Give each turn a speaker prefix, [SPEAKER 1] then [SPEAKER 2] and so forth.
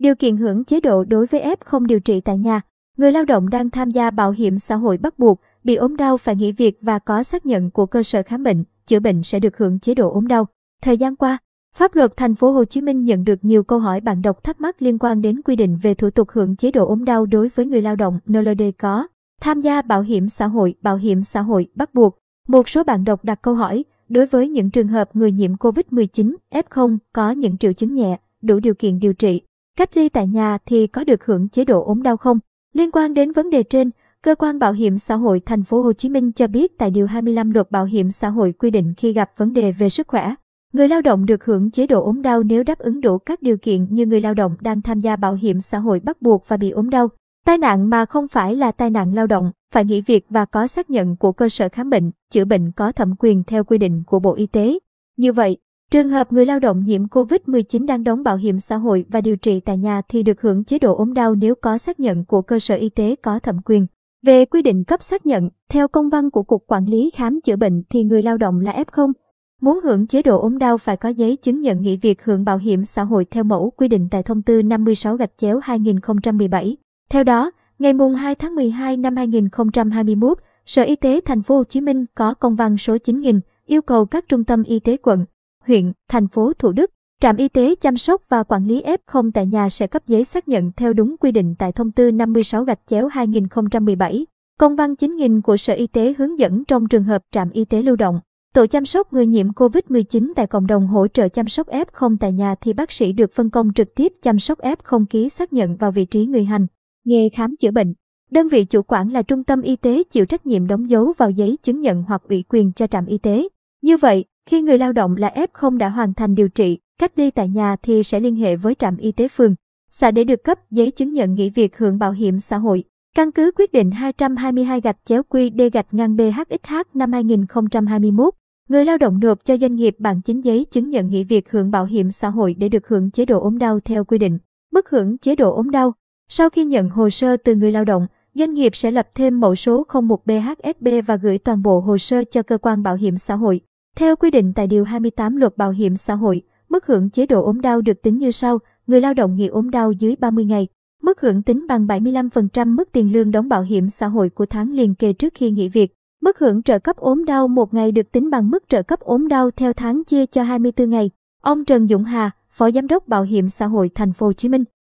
[SPEAKER 1] Điều kiện hưởng chế độ đối với F không điều trị tại nhà. Người lao động đang tham gia bảo hiểm xã hội bắt buộc, bị ốm đau phải nghỉ việc và có xác nhận của cơ sở khám bệnh, chữa bệnh sẽ được hưởng chế độ ốm đau. Thời gian qua, Pháp luật thành phố Hồ Chí Minh nhận được nhiều câu hỏi bạn đọc thắc mắc liên quan đến quy định về thủ tục hưởng chế độ ốm đau đối với người lao động NLD có tham gia bảo hiểm xã hội, bảo hiểm xã hội bắt buộc. Một số bạn đọc đặt câu hỏi, đối với những trường hợp người nhiễm COVID-19, F0 có những triệu chứng nhẹ, đủ điều kiện điều trị, cách ly tại nhà thì có được hưởng chế độ ốm đau không? Liên quan đến vấn đề trên, Cơ quan Bảo hiểm xã hội thành phố Hồ Chí Minh cho biết tại điều 25 Luật Bảo hiểm xã hội quy định khi gặp vấn đề về sức khỏe, người lao động được hưởng chế độ ốm đau nếu đáp ứng đủ các điều kiện như người lao động đang tham gia bảo hiểm xã hội bắt buộc và bị ốm đau, tai nạn mà không phải là tai nạn lao động, phải nghỉ việc và có xác nhận của cơ sở khám bệnh, chữa bệnh có thẩm quyền theo quy định của Bộ Y tế. Như vậy, Trường hợp người lao động nhiễm COVID-19 đang đóng bảo hiểm xã hội và điều trị tại nhà thì được hưởng chế độ ốm đau nếu có xác nhận của cơ sở y tế có thẩm quyền. Về quy định cấp xác nhận, theo công văn của Cục Quản lý Khám chữa bệnh thì người lao động là F0. Muốn hưởng chế độ ốm đau phải có giấy chứng nhận nghỉ việc hưởng bảo hiểm xã hội theo mẫu quy định tại thông tư 56 gạch chéo 2017. Theo đó, ngày mùng 2 tháng 12 năm 2021, Sở Y tế Thành phố Hồ Chí Minh có công văn số 9000 yêu cầu các trung tâm y tế quận, huyện, thành phố Thủ Đức, trạm y tế chăm sóc và quản lý F0 tại nhà sẽ cấp giấy xác nhận theo đúng quy định tại thông tư 56 gạch chéo 2017. Công văn 9000 của Sở Y tế hướng dẫn trong trường hợp trạm y tế lưu động, tổ chăm sóc người nhiễm COVID-19 tại cộng đồng hỗ trợ chăm sóc F0 tại nhà thì bác sĩ được phân công trực tiếp chăm sóc F0 ký xác nhận vào vị trí người hành, nghề khám chữa bệnh. Đơn vị chủ quản là trung tâm y tế chịu trách nhiệm đóng dấu vào giấy chứng nhận hoặc ủy quyền cho trạm y tế. Như vậy, khi người lao động là F0 đã hoàn thành điều trị, cách ly tại nhà thì sẽ liên hệ với trạm y tế phường, xã để được cấp giấy chứng nhận nghỉ việc hưởng bảo hiểm xã hội. Căn cứ quyết định 222 gạch chéo quy d gạch ngang BHXH năm 2021, người lao động nộp cho doanh nghiệp bản chính giấy chứng nhận nghỉ việc hưởng bảo hiểm xã hội để được hưởng chế độ ốm đau theo quy định. Mức hưởng chế độ ốm đau. Sau khi nhận hồ sơ từ người lao động, doanh nghiệp sẽ lập thêm mẫu số 01BHSB và gửi toàn bộ hồ sơ cho cơ quan bảo hiểm xã hội. Theo quy định tại Điều 28 Luật Bảo hiểm xã hội, mức hưởng chế độ ốm đau được tính như sau, người lao động nghỉ ốm đau dưới 30 ngày. Mức hưởng tính bằng 75% mức tiền lương đóng bảo hiểm xã hội của tháng liền kề trước khi nghỉ việc. Mức hưởng trợ cấp ốm đau một ngày được tính bằng mức trợ cấp ốm đau theo tháng chia cho 24 ngày. Ông Trần Dũng Hà, Phó Giám đốc Bảo hiểm xã hội Thành phố Hồ Chí Minh